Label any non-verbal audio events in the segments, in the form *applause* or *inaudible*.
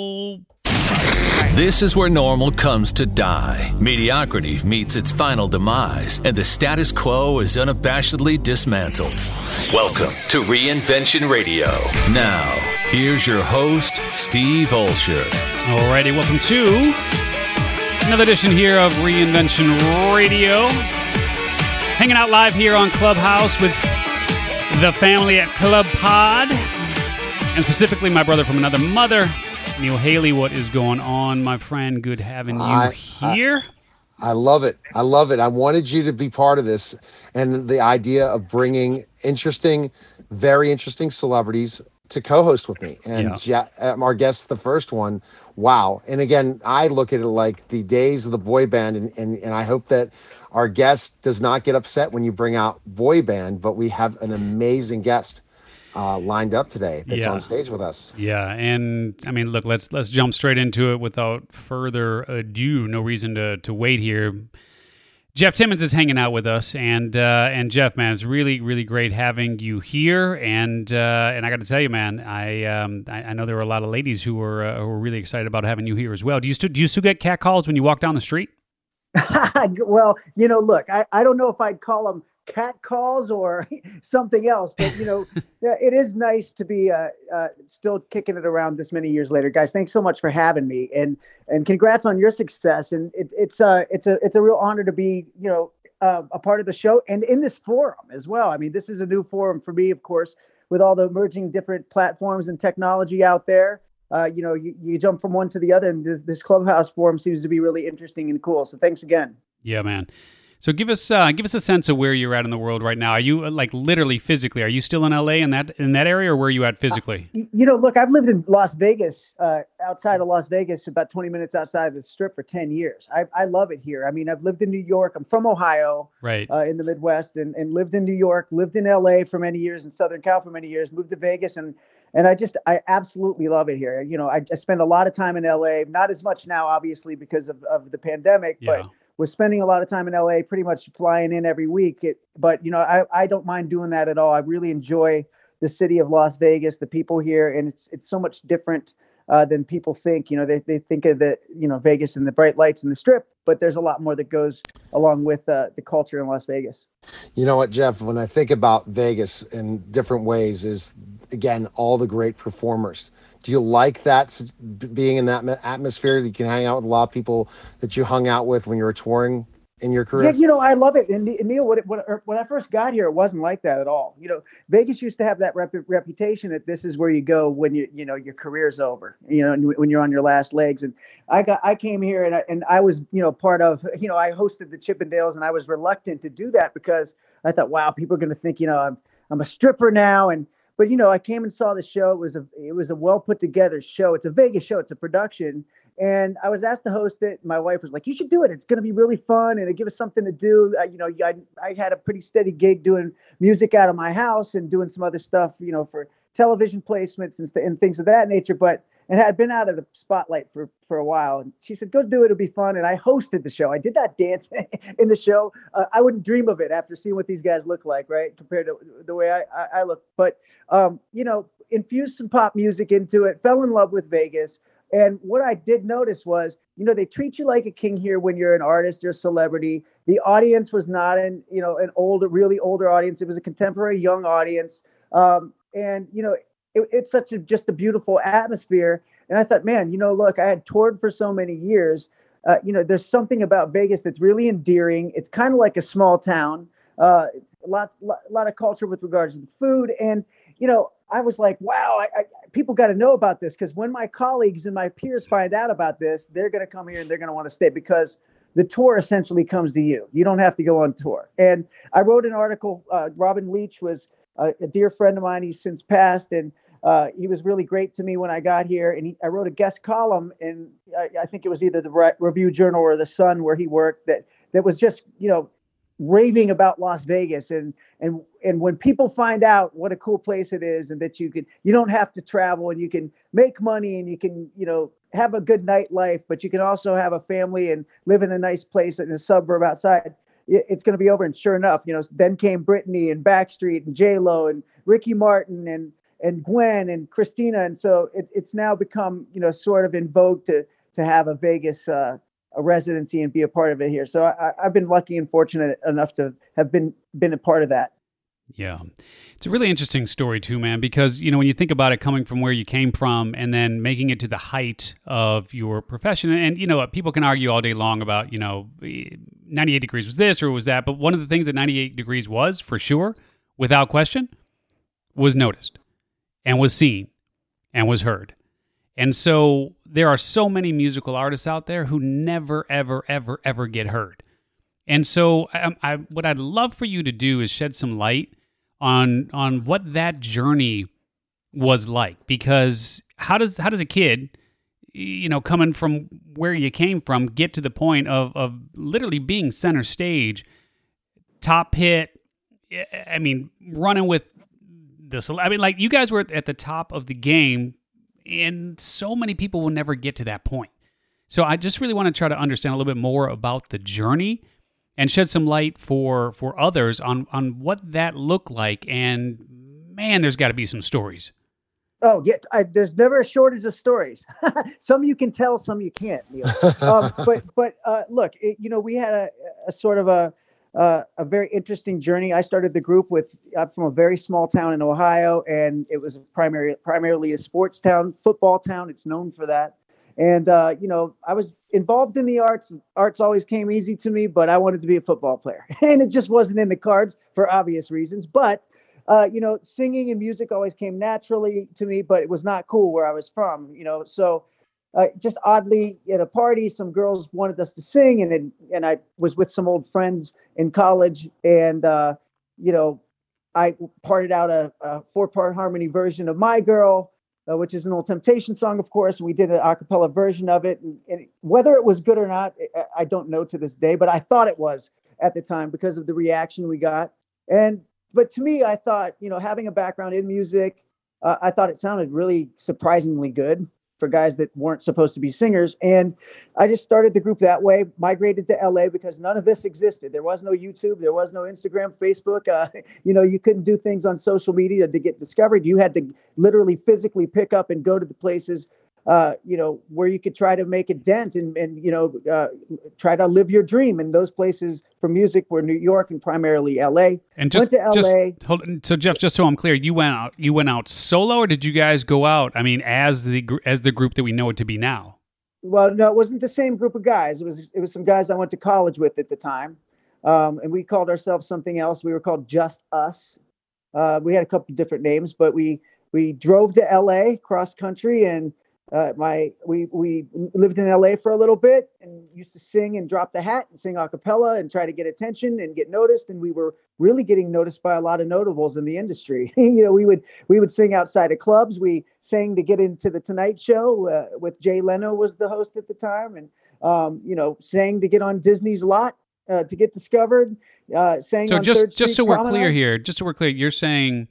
This is where normal comes to die. Mediocrity meets its final demise, and the status quo is unabashedly dismantled. Welcome to Reinvention Radio. Now, here's your host, Steve Olsher. Alrighty, welcome to another edition here of Reinvention Radio. Hanging out live here on Clubhouse with the family at Club Pod, and specifically my brother from another mother, Neil Haley. What is going on, my friend? Good having you I- here. I love it. I love it. I wanted you to be part of this and the idea of bringing interesting, very interesting celebrities to co-host with me. And ja- um, our guest, the first one, wow. And again, I look at it like the days of the boy band, and and, and I hope that our guest does not get upset when you bring out boy band, but we have an amazing guest uh, lined up today that's Yeah. on stage with us. Yeah, and I mean, look, let's let's jump straight into it without further ado. No reason to to wait here. Jeff Timmons is hanging out with us, and uh, and Jeff, man, it's really really great having you here. And uh, and I got to tell you, man, I, um, I I know there were a lot of ladies who were uh, who were really excited about having you here as well. Do you still do you still get cat calls when you walk down the street? *laughs* well, you know, look, I, I don't know if I'd call them cat calls or *laughs* something else, but you know, *laughs* yeah, it is nice to be uh, uh, still kicking it around this many years later, guys. Thanks so much for having me, and and congrats on your success. And it, it's uh it's a it's a real honor to be you know uh, a part of the show and in this forum as well. I mean, this is a new forum for me, of course, with all the emerging different platforms and technology out there. Uh, you know, you, you jump from one to the other, and this clubhouse forum seems to be really interesting and cool. So thanks again. Yeah, man. So give us uh, give us a sense of where you're at in the world right now. Are you uh, like literally physically? Are you still in LA in that in that area, or where are you at physically? Y- You know, look, I've lived in Las Vegas, uh, outside of Las Vegas, about 20 minutes outside of the strip for 10 years. I, I love it here. I mean, I've lived in New York. I'm from Ohio, Right. uh, in the Midwest, and, and lived in New York, lived in LA for many years, in Southern Cal for many years, moved to Vegas, and and I just I absolutely love it here. You know, I, I spend a lot of time in LA, not as much now, obviously, because of, of the pandemic, Yeah. but was spending a lot of time in LA, pretty much flying in every week. It, but you know, I, I don't mind doing that at all. I really enjoy the city of Las Vegas, the people here, and it's it's so much different uh, than people think. You know, they, they think of the you know Vegas and the bright lights and the strip, but there's a lot more that goes along with uh, the culture in Las Vegas. You know what, Jeff? When I think about Vegas in different ways, is again all the great performers. Do you like that being in that atmosphere? That you can hang out with a lot of people that you hung out with when you were touring in your Yeah, career. you know, I love it. And Ne- Neil, when, when, when I first got here, it wasn't like that at all. You know, Vegas used to have that rep- reputation that this is where you go when you, you know, your career's over. You know, when you're on your last legs. And I got, I came here and I, and I was, you know, part of, you know, I hosted the Chippendales, and I was reluctant to do that because I thought, wow, people are going to think, you know, I'm, I'm a stripper now, and but you know, I came and saw the show. It was a, it was a well put together show. It's a Vegas show. It's a production. And I was asked to host it. My wife was like, "You should do it. It's going to be really fun, and it give us something to do." Uh, you know, I, I had a pretty steady gig doing music out of my house and doing some other stuff, you know, for television placements and, and things of that nature. But and had been out of the spotlight for for a while. And she said, "Go do it. It'll be fun." And I hosted the show. I did not dance *laughs* in the show. Uh, I wouldn't dream of it after seeing what these guys look like, right, compared to the way I I, I look. But um, you know, infused some pop music into it. Fell in love with Vegas. And what I did notice was, you know, they treat you like a king here when you're an artist, you're a celebrity. The audience was not an, you know, an older, really older audience. It was a contemporary young audience. Um, and you know, it, it's such a just a beautiful atmosphere. And I thought, man, you know, look, I had toured for so many years. Uh, you know, there's something about Vegas that's really endearing. It's kind of like a small town. Uh, a lot, lot, lot of culture with regards to the food, and you know, I was like, wow, I, I, people got to know about this because when my colleagues and my peers find out about this, they're going to come here and they're going to want to stay because the tour essentially comes to you. You don't have to go on tour. And I wrote an article. Uh, Robin Leach was a, a dear friend of mine. He's since passed, and uh, he was really great to me when I got here. And he, I wrote a guest column, and I, I think it was either the Re- Review Journal or the Sun where he worked. That that was just you know raving about Las Vegas and and and when people find out what a cool place it is and that you can you don't have to travel and you can make money and you can you know have a good nightlife but you can also have a family and live in a nice place in a suburb outside it's going to be over and sure enough you know then came Britney and Backstreet and J Lo and Ricky Martin and and Gwen and Christina, and so it, it's now become you know sort of in vogue to to have a Vegas uh, a residency and be a part of it here. So I, I've been lucky and fortunate enough to have been been a part of that. Yeah. It's a really interesting story too, man, because you know when you think about it coming from where you came from and then making it to the height of your profession and you know people can argue all day long about, you know, 98 degrees was this or was that, but one of the things that 98 degrees was for sure, without question, was noticed and was seen and was heard. And so there are so many musical artists out there who never ever ever ever get heard. And so I, I, what I'd love for you to do is shed some light on on what that journey was like because how does how does a kid you know coming from where you came from get to the point of of literally being center stage top hit i mean running with this i mean like you guys were at the top of the game and so many people will never get to that point so i just really want to try to understand a little bit more about the journey and shed some light for for others on on what that looked like. And man, there's got to be some stories. Oh yeah, I, there's never a shortage of stories. *laughs* some you can tell, some you can't. um, *laughs* but but uh, look, it, you know, we had a, a sort of a uh, a very interesting journey. I started the group with I'm from a very small town in Ohio, and it was primary primarily a sports town, football town. It's known for that. And uh, you know, I was involved in the arts. Arts always came easy to me, but I wanted to be a football player, *laughs* and it just wasn't in the cards for obvious reasons. But uh, you know, singing and music always came naturally to me, but it was not cool where I was from. You know, so uh, just oddly at a party, some girls wanted us to sing, and it, and I was with some old friends in college, and uh, you know, I parted out a, a four-part harmony version of "My Girl." uh, which is an old Temptation song, of course. And we did an a cappella version of it. And, and, whether it was good or not, I don't know to this day, but I thought it was at the time because of the reaction we got. And but to me, I thought, you know, having a background in music, uh, I thought it sounded really surprisingly good for guys that weren't supposed to be singers. And I just started the group that way, migrated to LA because none of this existed. There was no YouTube, there was no Instagram, Facebook. Uh, *laughs* you know, you couldn't do things on social media to get discovered. You had to literally physically pick up and go to the places uh, you know, where you could try to make a dent and, and you know, uh, try to live your dream. And those places for music were New York and primarily L.A. And just, went to L.A. Just, hold, so Jeff, just so I'm clear, you went out, you went out solo, or did you guys go out? I mean, as the as the group that we know it to be now. Well, no, it wasn't the same group of guys. It was it was some guys I went to college with at the time, um, and we called ourselves something else. We were called Just Us. Uh, we had a couple different names, but we we drove to L.A. cross country and uh, my we we lived in LA for a little bit and used to sing and drop the hat and sing a cappella and try to get attention and get noticed. And we were really getting noticed by a lot of notables in the industry. *laughs* You know we would we would sing outside of clubs. We sang to get into the tonight show uh, with jay leno was the host at the time and um, you know sang to get on disney's lot uh, to get discovered uh, sang so just just so we're clear here just so we're clear you're saying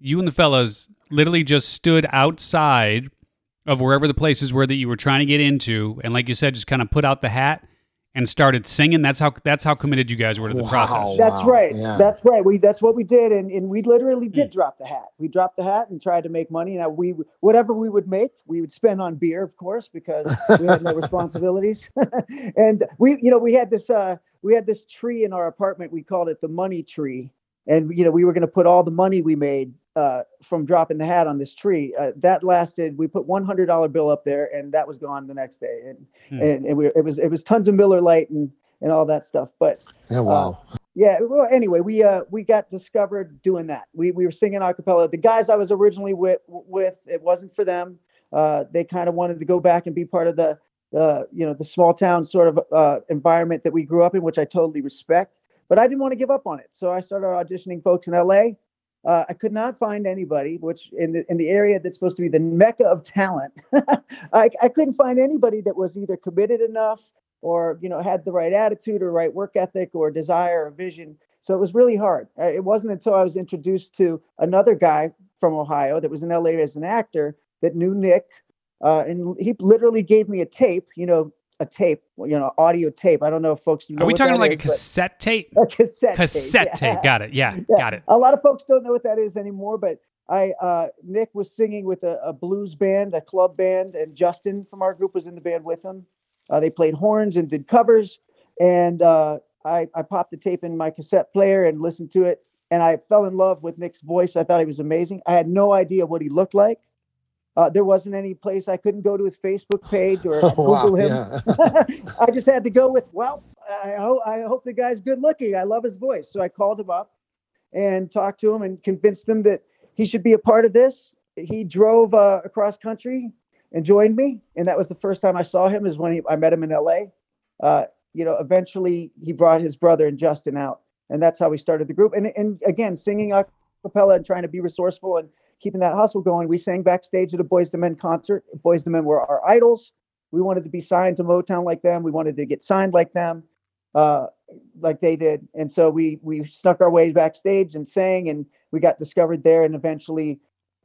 you and the fellas literally just stood outside of wherever the places were that you were trying to get into, and like you said, just kind of put out the hat and started singing. That's how that's how committed you guys were to the wow, process. That's wow. right. Yeah. That's right. We that's what we did, and, and we literally did mm. drop the hat. We dropped the hat and tried to make money. Now we whatever we would make, we would spend on beer, of course, because we had no *laughs* responsibilities. *laughs* and we, you know, we had this uh, we had this tree in our apartment. We called it the money tree, and you know, we were going to put all the money we made uh, from dropping the hat on this tree. Uh, that lasted. We put one hundred dollar bill up there, and that was gone the next day. And hmm. and, and we, it was it was tons of Miller Lite and and all that stuff. But yeah, wow. Uh, yeah. Well, anyway, we uh we got discovered doing that. We we were singing a cappella. The guys I was originally with with it wasn't for them. Uh, they kind of wanted to go back and be part of the uh, you know the small town sort of uh, environment that we grew up in, which I totally respect. But I didn't want to give up on it, so I started auditioning folks in LA uh, I could not find anybody, which in the in the area that's supposed to be the mecca of talent, *laughs* I, I couldn't find anybody that was either committed enough or you know had the right attitude or right work ethic or desire or vision. So it was really hard. It wasn't until I was introduced to another guy from Ohio that was in LA as an actor that knew Nick, uh, and he literally gave me a tape. You know, a tape, you know, audio tape. I don't know if folks know. Are we talking like is, *laughs* a cassette tape? A cassette. Cassette tape. tape. Yeah. Got it. Yeah, *laughs* yeah, Got it. A lot of folks don't know what that is anymore, but I uh, Nick was singing with a, a, blues band, a club band, and Justin from our group was in the band with him. Uh, they played horns and did covers, and uh, I, I popped the tape in my cassette player and listened to it, and I fell in love with Nick's voice. I thought he was amazing. I had no idea what he looked like. Uh, there wasn't any place I couldn't go to his Facebook page or *laughs* oh, Google wow, him. Yeah. *laughs* I just had to go with, well, I, ho- I hope the guy's good looking. I love his voice. So I called him up and talked to him and convinced him that he should be a part of this. He drove uh, across country and joined me, and that was the first time I saw him. Is when he, I met him in L.A. Uh, you know, eventually he brought his brother and Justin out, and that's how we started the group. And and again, singing a cappella and trying to be resourceful and keeping that hustle going. We sang backstage at a Boyz II Men concert. Boyz II Men were our idols. We wanted to be signed to Motown like them. We wanted to get signed like them uh, like they did. And so we we snuck our way backstage and sang, and we got discovered there, and eventually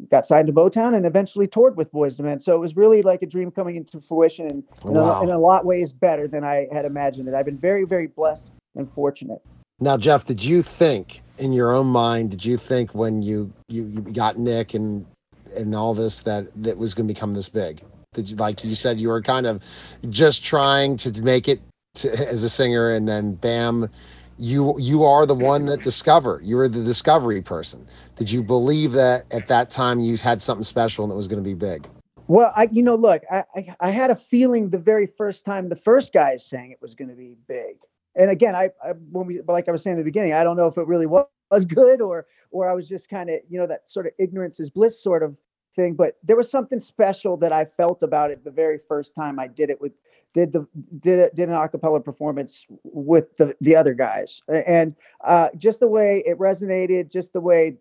got signed to Motown, and eventually toured with Boyz II Men. So it was really like a dream coming into fruition, and wow. in, a, in a lot ways better than I had imagined it. I've been very very blessed and fortunate. Now, Jeff, did you think in your own mind? Did you think when you you, you got Nick and and all this that that was going to become this big? Did you, like you said, you were kind of just trying to make it to, as a singer, and then bam, you you are the one that discover. You were the discovery person. Did you believe that at that time you had something special and it was going to be big? Well, I you know, look, I, I, I had a feeling the very first time the first guys sang it was going to be big. And again, I, I when we like I was saying in the beginning, I don't know if it really was, was good or or I was just kind of you know that sort of ignorance is bliss sort of thing. But there was something special that I felt about it the very first time I did it with did the did did an acapella performance with the the other guys, and uh, just the way it resonated, just the way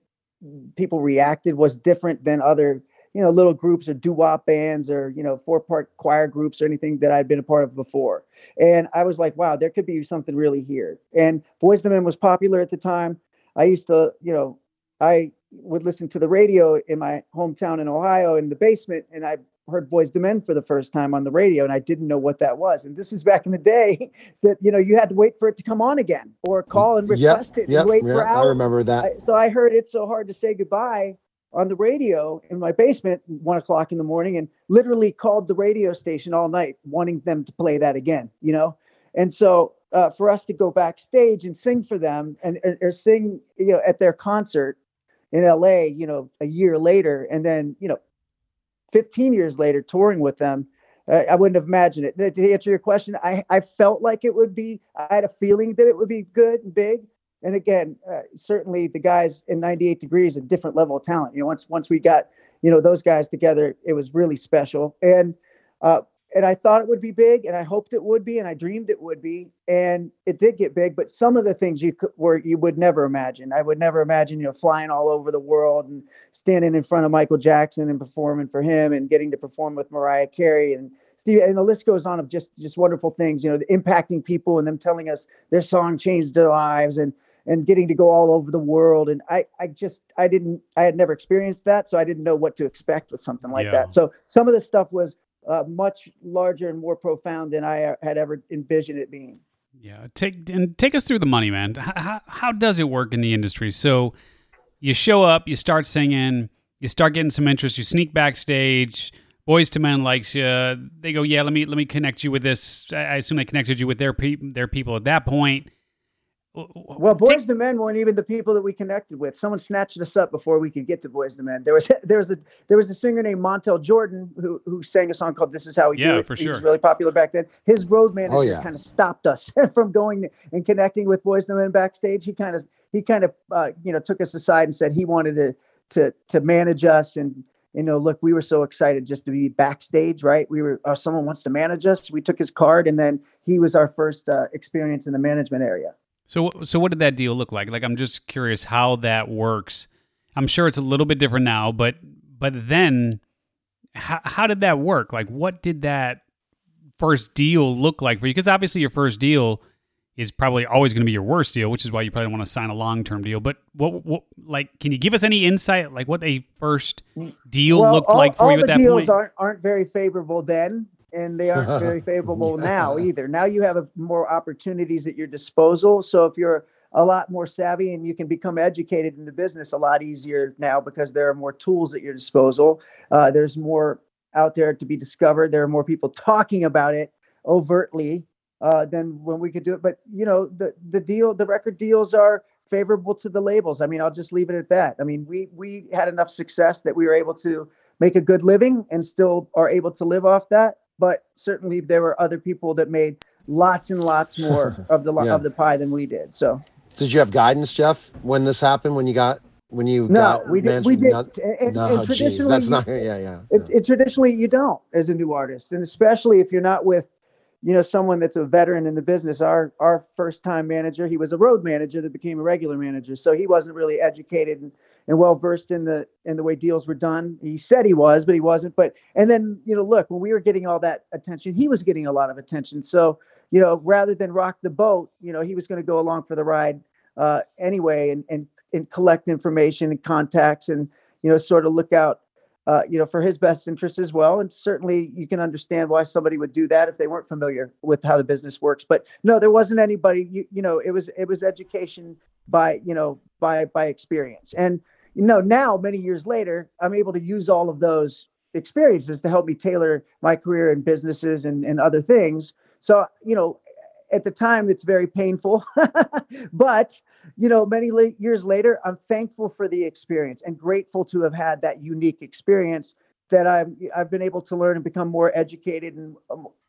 people reacted was different than other you know little groups or doo wop bands or you know four part choir groups or anything that I'd been a part of before. And I was like, wow, there could be something really here. And Boyz II Men was popular at the time. I used to, you know, I would listen to the radio in my hometown in Ohio in the basement, and I heard Boyz II Men for the first time on the radio, and I didn't know what that was. And this is back in the day *laughs* that you know you had to wait for it to come on again, or call and request yep, it yep, and wait yep, for hours. I remember that. I, so I heard "It's So Hard to Say Goodbye" on the radio in my basement, one o'clock in the morning, and literally called the radio station all night, wanting them to play that again. You know, and so uh, for us to go backstage and sing for them and or sing, you know, at their concert in LA, you know, a year later, and then you know 15 years later touring with them uh, i wouldn't have imagined it to answer your question I, I felt like it would be i had a feeling that it would be good and big and again uh, certainly the guys in 98 degrees a different level of talent you know once once we got you know those guys together it was really special and uh, and I thought it would be big, and I hoped it would be, and I dreamed it would be, and it did get big. But some of the things you could, were you would never imagine. I would never imagine, you know, flying all over the world and standing in front of Michael Jackson and performing for him, and getting to perform with Mariah Carey and Steve, and the list goes on of just just wonderful things. You know, impacting people and them telling us their song changed their lives, and and getting to go all over the world. And I I just I didn't I had never experienced that, so I didn't know what to expect with something like yeah. that. So some of the stuff was uh, much larger and more profound than I uh, had ever envisioned it being. Yeah, take and take us through the money, man. How, how does it work in the industry? So you show up, you start singing, you start getting some interest, you sneak backstage. Boyz II Men likes you. They go, yeah, let me let me connect you with this. I assume they connected you with their pe- their people at that point. Well, Boys Take, II Men weren't even the people that we connected with. Someone snatched us up before we could get to Boyz II Men. There was *laughs* there was a there was a singer named Montell Jordan who who sang a song called "This Is How We yeah, Do It." for he sure. was really popular back then. His road manager oh, yeah. kind of stopped us *laughs* from going and connecting with Boyz II Men backstage. He kind of he kind of uh, you know took us aside and said he wanted to to to manage us and you know, look, we were so excited just to be backstage, right? We were, oh, someone wants to manage us. We took his card, and then he was our first uh, experience in the management area. So, so what did that deal look like? Like, I'm just curious how that works. I'm sure it's a little bit different now, but but then, how how did that work? Like, what did that first deal look like for you? Because obviously, your first deal is probably always going to be your worst deal, which is why you probably want to sign a long term deal. But what, what, like, can you give us any insight, like what a first deal well, looked all, like for you at that deals point? Aren't aren't very favorable then and they aren't very *laughs* favorable now either. Now you have a, more opportunities at your disposal. So if you're a lot more savvy and you can become educated in the business a lot easier now because there are more tools at your disposal. Uh, there's more out there to be discovered. There are more people talking about it overtly uh, than when we could do it. But you know, the the deal, the record deals are favorable to the labels. I mean, I'll just leave it at that. I mean, we we had enough success that we were able to make a good living and still are able to live off that. But certainly, there were other people that made lots and lots *laughs* more of the yeah. of the pie than we did. So, did you have guidance, Jeff, when this happened? When you got when you no, we did. We did. Not, and, no, and geez, that's not. *laughs* Yeah, yeah. yeah. It, it, traditionally, you don't as a new artist, and especially if you're not with you know someone that's a veteran in the business our our first time manager he was a road manager that became a regular manager so he wasn't really educated and, well versed in the in the way deals were done he said he was but he wasn't but and then you know look when we were getting all that attention he was getting a lot of attention so you know rather than rock the boat you know he was going to go along for the ride uh, anyway and, and and collect information and contacts and you know sort of look out uh, you know, for his best interest as well. And certainly you can understand why somebody would do that if they weren't familiar with how the business works. But no, there wasn't anybody, you, you know, it was, it was education by, you know, by, by experience. And, you know, now many years later, I'm able to use all of those experiences to help me tailor my career and businesses and, and other things. So, you know, at the time it's very painful *laughs* but you know many years later i'm thankful for the experience and grateful to have had that unique experience that i've i've been able to learn and become more educated and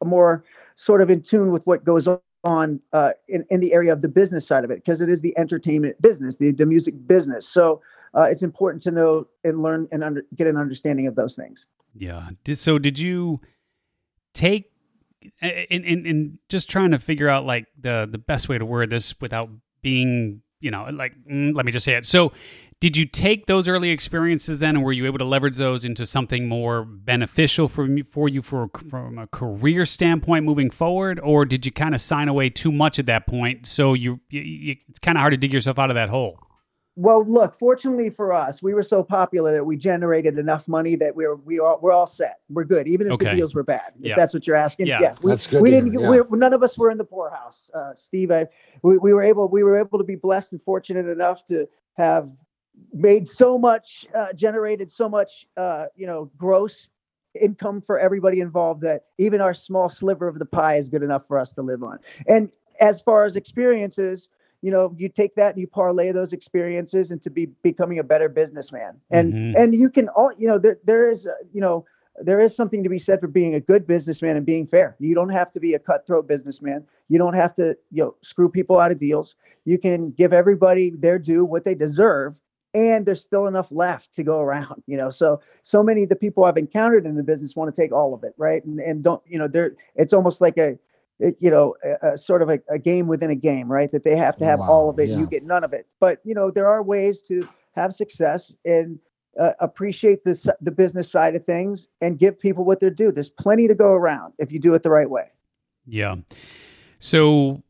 more sort of in tune with what goes on uh, in, in the area of the business side of it because it is the entertainment business the, the music business so uh, it's important to know and learn and under, get an understanding of those things. Yeah. So did you take in, in just trying to figure out like the the best way to word this without being you know like mm, let me just say it. So did you take those early experiences then and were you able to leverage those into something more beneficial for me for you for from a career standpoint moving forward? Or did you kind of sign away too much at that point so you, you, you it's kind of hard to dig yourself out of that hole well, look, fortunately for us, we were so popular that we generated enough money that we are we are we're all set. We're good, even if okay. the deals were bad. If yeah. that's what you're asking, yeah, yeah we, that's good. We didn't. Yeah. We, none of us were in the poorhouse, uh, Steve. I, we, we were able we were able to be blessed and fortunate enough to have made so much, uh, generated so much, uh, you know, gross income for everybody involved that even our small sliver of the pie is good enough for us to live on. And as far as experiences you know you take that and you parlay those experiences into be becoming a better businessman. And mm-hmm. and you can all you know there there is you know there is something to be said for being a good businessman and being fair. You don't have to be a cutthroat businessman. You don't have to you know screw people out of deals. You can give everybody their due what they deserve and there's still enough left to go around you know? So so many of the people i've encountered in the business want to take all of it right? And, and don't you know they're it's almost like a you know, a, a sort of a, a, game within a game, right? That they have to have wow, all of it, yeah. you get none of it. But you know, there are ways to have success and uh, appreciate the the business side of things and give people what they're due. There's plenty to go around if you do it the right way. Yeah. So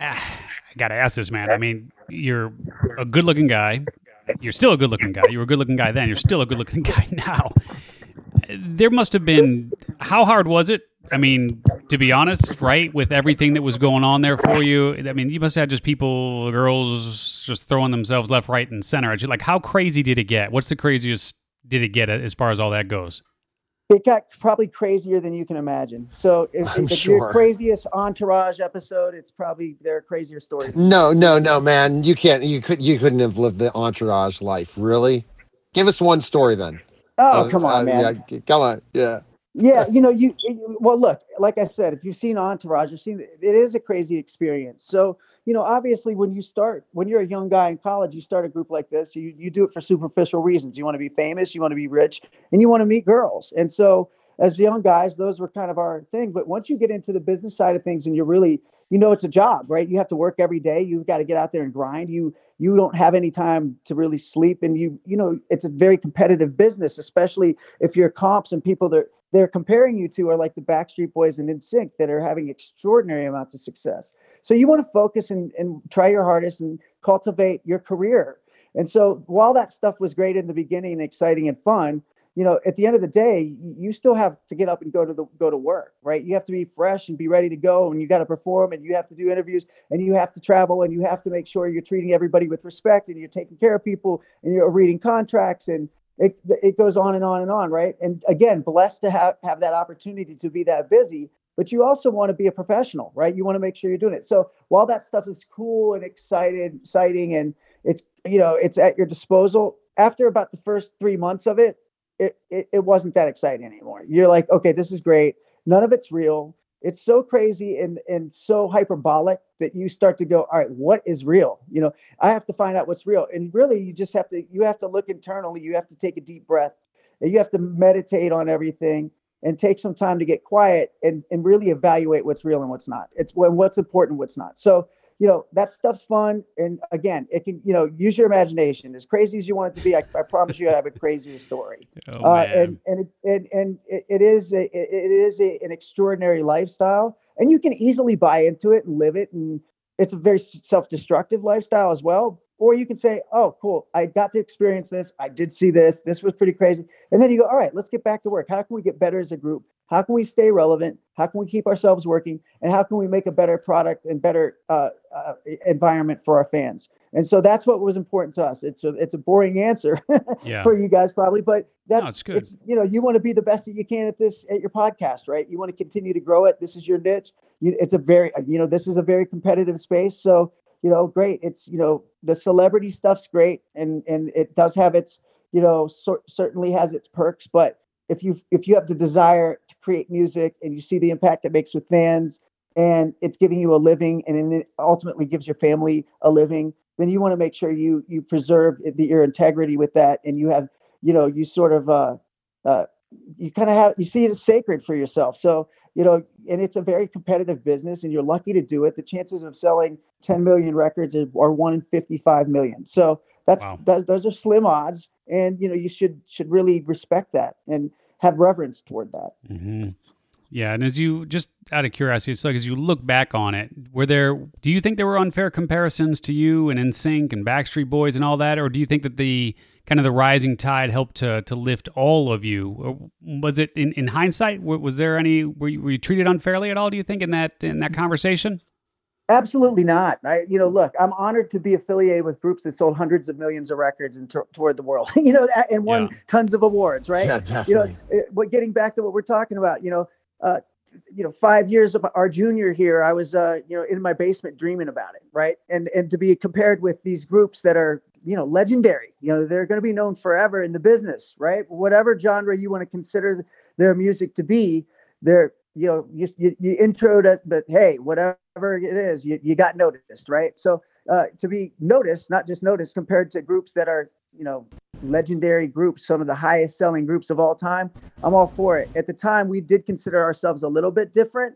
ah, I got to ask this, man. I mean, you're a good-looking guy. You're still a good-looking guy. You were a good-looking guy then. You're still a good-looking *laughs* guy now. There must have been. How hard was it I mean, to be honest, right, with everything that was going on there for you, I mean, you must have just people, girls, just throwing themselves left, right, and center at you. Like, how crazy did it get? What's the craziest did it get as far as all that goes? It got probably crazier than you can imagine. So, if, if sure. your craziest entourage episode, it's probably their crazier stories. No, no, no, man, you can't. You could. You couldn't have lived the entourage life, really. Give us one story then. Oh, uh, come on, uh, man. Yeah, come on. Yeah yeah, you know, you well, look, like I said, if you've seen Entourage, you've seen it is a crazy experience. So, you know, obviously, when you start, when you're a young guy in college, you start a group like this. You you do it for superficial reasons. You want to be famous, you want to be rich, and you want to meet girls. And so, as young guys, those were kind of our thing. But once you get into the business side of things, and you're really, you know, it's a job, right? You have to work every day. You've got to get out there and grind. You you don't have any time to really sleep, and you you know, it's a very competitive business, especially if you're comps and people that they're comparing you to are like the Backstreet Boys and NSYNC that are having extraordinary amounts of success. So you want to focus and, and try your hardest and cultivate your career. And so while that stuff was great in the beginning and exciting and fun, you know, at the end of the day, you still have to get up and go to the go to work, right? You have to be fresh and be ready to go, and you got to perform, and you have to do interviews, and you have to travel, and you have to make sure you're treating everybody with respect, and you're taking care of people, and you're reading contracts, and it it goes on and on and on, right? And again, blessed to have have that opportunity to be that busy, but you also want to be a professional, right? You want to make sure you're doing it. So while that stuff is cool and excited, exciting, and it's you know it's at your disposal, after about the first three months of it it, it, it wasn't that exciting anymore. You're like, okay, this is great. None of it's real. It's so crazy and and so hyperbolic that you start to go, all right, what is real? You know, I have to find out what's real. And really, you just have to you have to look internally. You have to take a deep breath. And you have to meditate on everything and take some time to get quiet and and really evaluate what's real and what's not. It's what's important, what's not. So you know that stuff's fun. And again it can you know use your imagination. As crazy as you want it to be i, I promise you i have a crazier story. *laughs* Oh, uh, and and it, and, and it, it is a, it is a, an extraordinary lifestyle. And you can easily buy into it and live it. And it's a very self-destructive lifestyle as well. Or you can say oh cool. I got to experience this. I did see this. This was pretty crazy. And then you go all right let's get back to work. How can we get better as a group how can we stay relevant? How can we keep ourselves working? And how can we make a better product and better uh, uh, environment for our fans? And so that's what was important to us. It's a it's a boring answer *laughs* yeah. for you guys probably, but that's no, it's good. It's, you know you want to be the best that you can at this at your podcast, right? You want to continue to grow it. This is your niche. You, it's a very you know this is a very competitive space. So you know great. It's you know the celebrity stuff's great, and and it does have its you know so, certainly has its perks, but if you if you have the desire create music and you see the impact it makes with fans and it's giving you a living and it ultimately gives your family a living then you want to make sure you you preserve the, your integrity with that and you have you know you sort of uh, uh you kind of have you see it as sacred for yourself. So you know and it's a very competitive business and you're lucky to do it. The chances of selling 10 million records are 1 in 55 million. So that's wow. that, those are slim odds, and you know you should should really respect that and have reverence toward that. Mm-hmm. Yeah, and as you just out of curiosity, like as you look back on it, were there? Do you think there were unfair comparisons to you and NSYNC and Backstreet Boys and all that, or do you think that the kind of the rising tide helped to to lift all of you? Or was it in, in hindsight? Was there any? Were you, were you treated unfairly at all? Do you think in that in that conversation? Absolutely not. I, you know, look, I'm honored to be affiliated with groups that sold hundreds of millions of records and t- toward the world, *laughs* you know, and won yeah. tons of awards, right? Yeah, definitely. You know, what getting back to what we're talking about, you know, uh, you know, five years of our junior here, I was, uh, you know, in my basement dreaming about it, right? And and to be compared with these groups that are, you know, legendary, you know, they're going to be known forever in the business, right? Whatever genre you want to consider their music to be, they're you know, you, you, you introed it, but hey, whatever it is, you, you got noticed, right? So uh, to be noticed, not just noticed, compared to groups that are, you know, legendary groups, some of the highest selling groups of all time, I'm all for it. At the time, we did consider ourselves a little bit different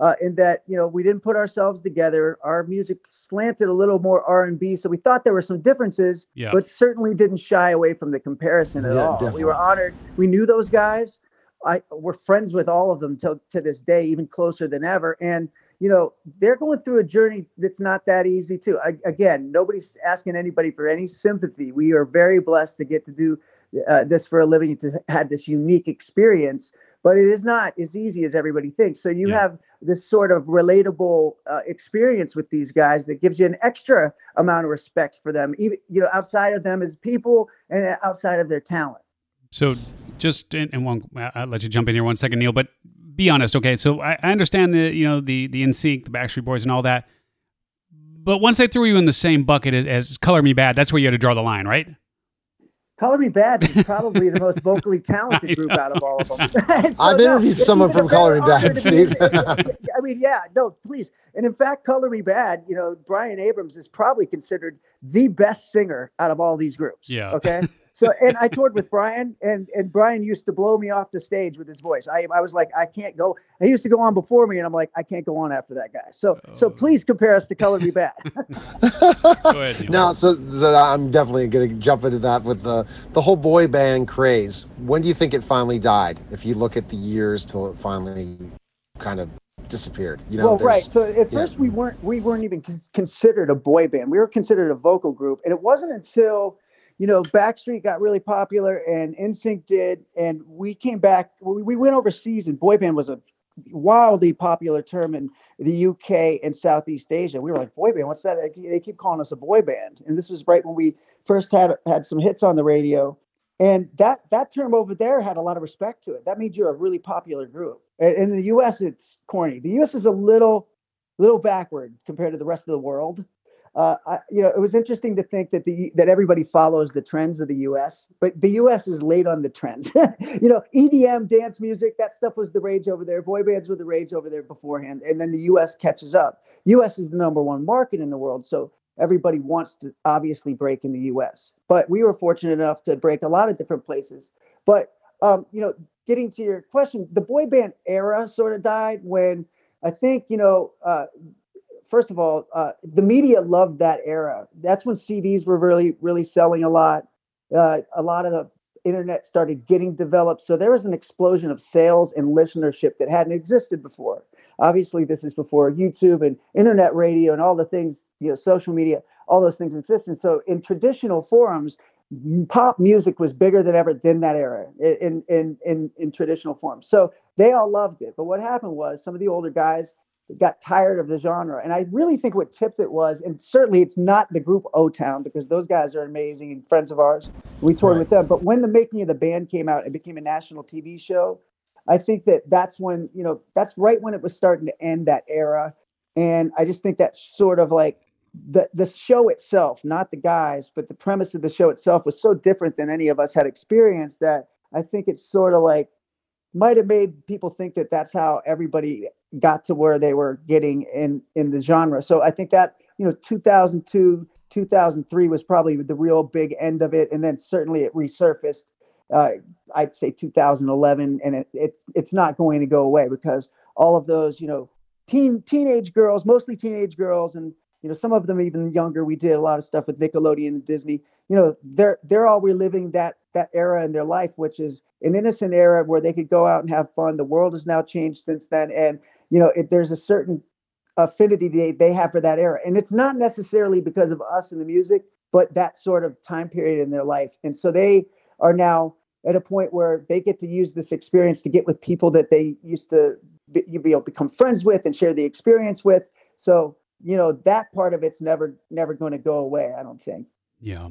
uh, in that, you know, we didn't put ourselves together. Our music slanted a little more R&B, so we thought there were some differences, yeah. but certainly didn't shy away from the comparison at yeah, all. Definitely. We were honored. We knew those guys I we're friends with all of them to to this day, even closer than ever. And you know they're going through a journey that's not that easy too. I, again, nobody's asking anybody for any sympathy. We are very blessed to get to do uh, this for a living, to had this unique experience. But it is not as easy as everybody thinks. So you yeah. have this sort of relatable uh, experience with these guys that gives you an extra amount of respect for them, even you know outside of them as people and outside of their talent. So just and one, I'll let you jump in here one second, Neil. But be honest, okay? So I, I understand the you know the the NSYNC, the Backstreet Boys, and all that. But once they threw you in the same bucket as, as Color Me Badd, that's where you had to draw the line, right? Color Me Badd is probably the most vocally *laughs* talented group out of all of them. *laughs* *laughs* so, I've interviewed no, someone from Color Me Badd, Steve. I mean, yeah, no, please. And in fact, Color Me Badd, you know, Bryan Abrams is probably considered the best singer out of all these groups. Yeah. Okay. So, and I toured with Bryan, and and Bryan used to blow me off the stage with his voice. I, I was like, I can't go. He used to go on before me, and I'm like, I can't go on after that guy. So, oh. so please compare us to Color Me Badd. *laughs* go ahead. Now, so, so I'm definitely going to jump into that with the the whole boy band craze. When do you think it finally died? If you look at the years till it finally kind of disappeared. You know, well, right. So at yeah. first we weren't we weren't even considered a boy band. We were considered a vocal group, and it wasn't until you know, Backstreet got really popular and NSYNC did, and we came back. We, we went overseas, and boy band was a wildly popular term in the UK and Southeast Asia. We were like, boy band, what's that? They keep calling us a boy band, and this was right when we first had had some hits on the radio. And that that term over there had a lot of respect to it. That means you're a really popular group. In the U.S., it's corny. The U.S. is a little little backward compared to the rest of the world uh, I, you know, it was interesting to think that the that everybody follows the trends of the U.S., but the U.S. is late on the trends. *laughs* you know, EDM, dance music, that stuff was the rage over there. Boy bands were the rage over there beforehand, and then the U.S. catches up. U.S. is the number one market in the world, so everybody wants to obviously break in the U.S. But we were fortunate enough to break a lot of different places. But um, you know, getting to your question, the boy band era sort of died when I think you know uh, first of all, uh, the media loved that era. That's when CDs were really, really selling a lot. Uh, a lot of the internet started getting developed. So there was an explosion of sales and listenership that hadn't existed before. Obviously, this is before YouTube and internet radio and all the things, you know, social media, all those things exist. And So in traditional forums, pop music was bigger than ever in that era in in in in traditional forms. So they all loved it. But what happened was some of the older guys got tired of the genre. And I really think what tipped it was, and certainly it's not the group O Town because those guys are amazing and friends of ours. We toured right. with them. But when the making of the band came out, it became a national TV show. I think that that's when, you know, that's right when it was starting to end that era. And I just think that's sort of like the the show itself, not the guys, but the premise of the show itself was so different than any of us had experienced that I think it's sort of like might have made people think that that's how everybody got to where they were getting in in the genre. So I think that you know 2002 2003 was probably the real big end of it, and then certainly it resurfaced. Uh, I'd say 2011, and it, it it's not going to go away because all of those you know teen teenage girls, mostly teenage girls, and you know some of them even younger. We did a lot of stuff with Nickelodeon and Disney. You know they're they're all reliving that that era in their life, which is an innocent era where they could go out and have fun. The world has now changed since then, and you know, if there's a certain affinity they, they have for that era. And it's not necessarily because of us and the music, but that sort of time period in their life. And so they are now at a point where they get to use this experience to get with people that they used to be, to become friends with and share the experience with. So, you know, that part of it's never, never going to go away, I don't think. Yeah.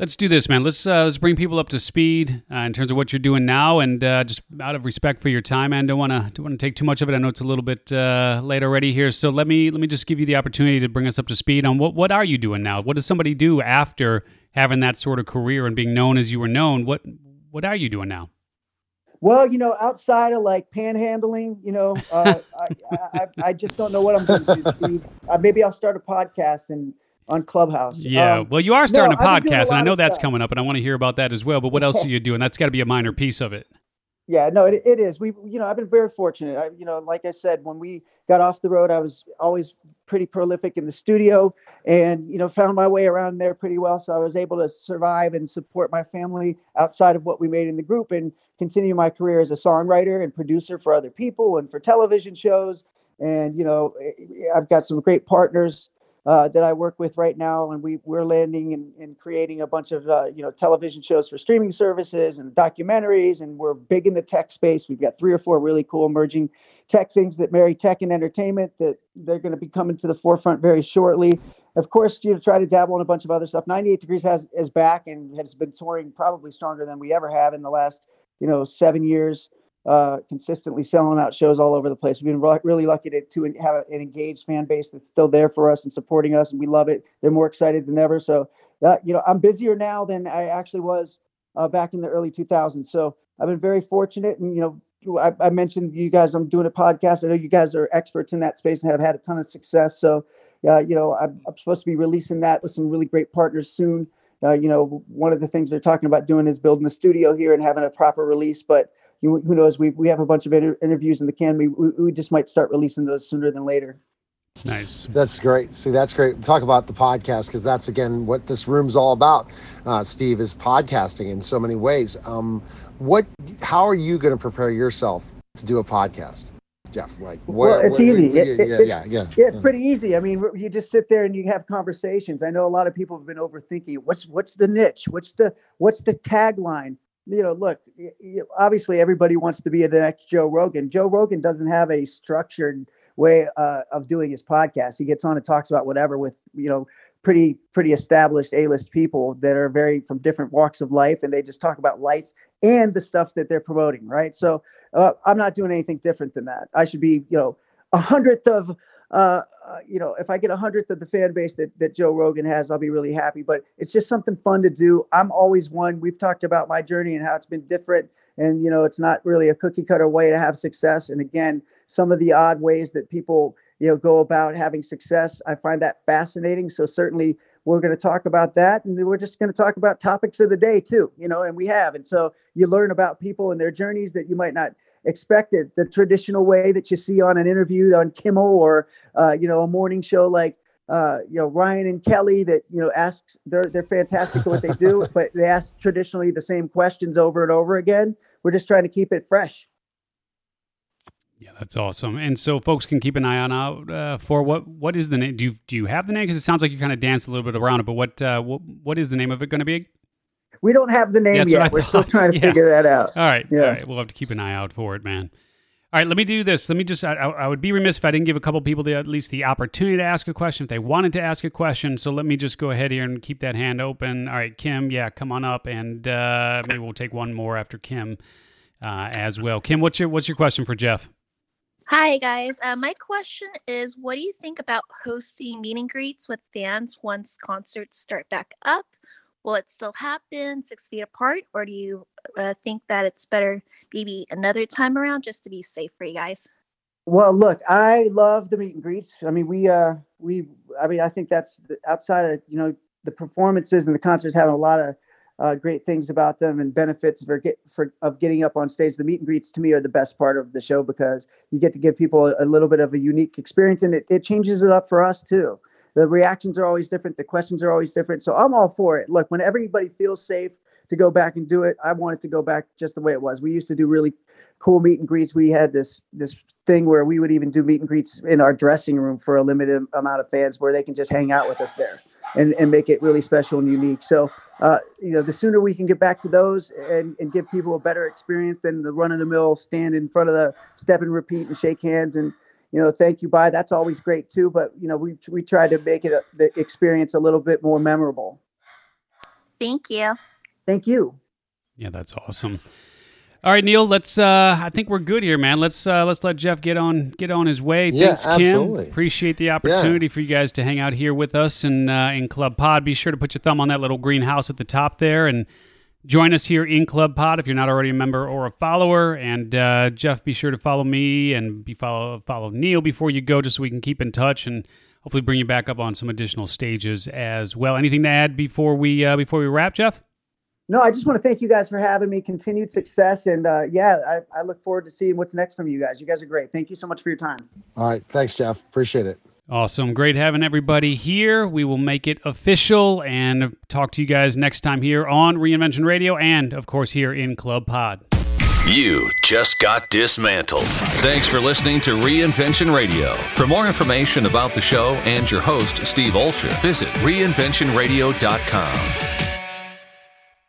Let's do this, man. Let's uh, let's bring people up to speed uh, in terms of what you're doing now, and uh, just out of respect for your time, man, don't want to don't want to take too much of it. I know it's a little bit uh, late already here, so let me let me just give you the opportunity to bring us up to speed on what what are you doing now? What does somebody do after having that sort of career and being known as you were known? What what are you doing now? Well, you know, outside of like panhandling, you know, uh, *laughs* I, I, I just don't know what I'm going to do, Steve. Uh, maybe I'll start a podcast and on Clubhouse. Yeah. Um, well, you are starting no, a podcast, a and I know that's stuff. coming up, and I want to hear about that as well. But what else *laughs* are you doing? That's got to be a minor piece of it. Yeah, no, it, it is. We, you know, I've been very fortunate. I, you know, like I said, when we got off the road, I was always pretty prolific in the studio, and you know, found my way around there pretty well. So I was able to survive and support my family outside of what we made in the group, and continue my career as a songwriter and producer for other people and for television shows. And you know, I've got some great partners uh, that I work with right now, and we we're landing and, and creating a bunch of uh, you know television shows for streaming services and documentaries, and we're big in the tech space. We've got three or four really cool emerging tech things that marry tech and entertainment that they're going to be coming to the forefront very shortly. Of course, you know, try to dabble in a bunch of other stuff. 98 Degrees has is back and has been touring probably stronger than we ever have in the last you know seven years uh, consistently selling out shows all over the place. We've been re- really lucky to, to have an engaged fan base that's still there for us and supporting us, and we love it. They're more excited than ever. So, uh, you know, I'm busier now than I actually was uh, back in the early 2000s. So I've been very fortunate, and you know, I, I, mentioned you guys. I'm doing a podcast. I know you guys are experts in that space and have had a ton of success. So, uh, you know, I'm, I'm supposed to be releasing that with some really great partners soon. Uh, you know, one of the things they're talking about doing is building a studio here and having a proper release, but you, who knows? We we have a bunch of inter- interviews in the can. We, we we just might start releasing those sooner than later. Nice. That's great. See, that's great. Talk about the podcast because that's again what this room's all about. Uh, Steve is podcasting in so many ways. Um, what? How are you going to prepare yourself to do a podcast? Jeff? Like, well, it's what, easy. What, it, yeah, it, yeah, yeah, yeah. It's pretty easy. I mean, you just sit there and you have conversations. I know a lot of people have been overthinking. What's what's the niche? What's the what's the tagline? You know, look. Obviously, everybody wants to be the next Joe Rogan. Joe Rogan doesn't have a structured way uh, of doing his podcast. He gets on and talks about whatever with you know pretty pretty established A-list people that are very from different walks of life, and they just talk about life and the stuff that they're promoting, right? So uh, I'm not doing anything different than that. I should be, you know, a hundredth of, uh, uh, you know, if I get a hundredth of the fan base that that Joe Rogan has, I'll be really happy. But it's just something fun to do. I'm always one. We've talked about my journey and how it's been different, and you know, it's not really a cookie cutter way to have success. And again, some of the odd ways that people you know go about having success, I find that fascinating. So certainly we're going to talk about that and we're just going to talk about topics of the day too you know and we have and so you learn about people and their journeys that you might not expect it the traditional way that you see on an interview on kimmel or uh, you know a morning show like uh, you know Ryan and Kelly that you know asks they're they're fantastic at what they do, *laughs* but they ask traditionally the same questions over and over again. We're just trying to keep it fresh. Yeah, that's awesome. And so folks can keep an eye on out uh, for what what is the name? Do you do you have the name? Because it sounds like you kind of danced a little bit around it. But what uh, what what is the name of it going to be? We don't have the name yeah, yet. We're still trying to yeah. figure that out. All right, yeah. all right. We'll have to keep an eye out for it, man. All right, let me do this. Let me just, I, I, would be remiss if I didn't give a couple people the, at least the opportunity to ask a question if they wanted to ask a question. So let me just go ahead here and keep that hand open. All right, Kim, yeah, come on up. And uh, maybe we'll take one more after Kim uh, as well. Kim, what's your, what's your question for Jeff? Hi, guys. Uh, my question is what do you think about hosting meet and greets with fans once concerts start back up? Will it still happen six feet apart, or do you uh, think that it's better maybe another time around just to be safe for you guys? Well, look, I love the meet and greets. I mean, we, uh, we, I mean, I think that's the, outside of you know the performances and the concerts having a lot of uh, great things about them and benefits for get for of getting up on stage. The meet and greets to me are the best part of the show because you get to give people a, a little bit of a unique experience and it, it changes it up for us too. The reactions are always different, the questions are always different. So I'm all for it. Look, when everybody feels safe to go back and do it, I want it to go back just the way it was. We used to do really cool meet and greets. We had this this thing where we would even do meet and greets in our dressing room for a limited amount of fans where they can just hang out with us there and, and make it really special and unique. So, uh, you know, the sooner we can get back to those and, and give people a better experience than the run of the mill stand in front of the step and repeat and shake hands and, you know, thank you, bye. That's always great too. But, you know, we, we try to make it a, the experience a little bit more memorable. Thank you. Thank you. Yeah, that's awesome. All right, Neil. Let's. Uh, I think we're good here, man. Let's uh, let's let Jeff get on get on his way. Yeah, Thanks, absolutely. Kim. Appreciate the opportunity yeah. for you guys to hang out here with us in uh, in Club Pod. Be sure to put your thumb on that little green house at the top there and join us here in Club Pod if you're not already a member or a follower. And uh, Jeff, be sure to follow me and be follow follow Neil before you go, just so we can keep in touch and hopefully bring you back up on some additional stages as well. Anything to add before we uh, before we wrap, Jeff? No, I just want to thank you guys for having me. Continued success, and uh, yeah, I, I look forward to seeing what's next from you guys. You guys are great. Thank you so much for your time. All right, thanks, Jeff. Appreciate it. Awesome. Great having everybody here. We will make it official and talk to you guys next time here on Reinvention Radio and, of course, here in Club Pod. You just got dismantled. Thanks for listening to Reinvention Radio. For more information about the show and your host, Steve Olsher, visit reinventionradio.com.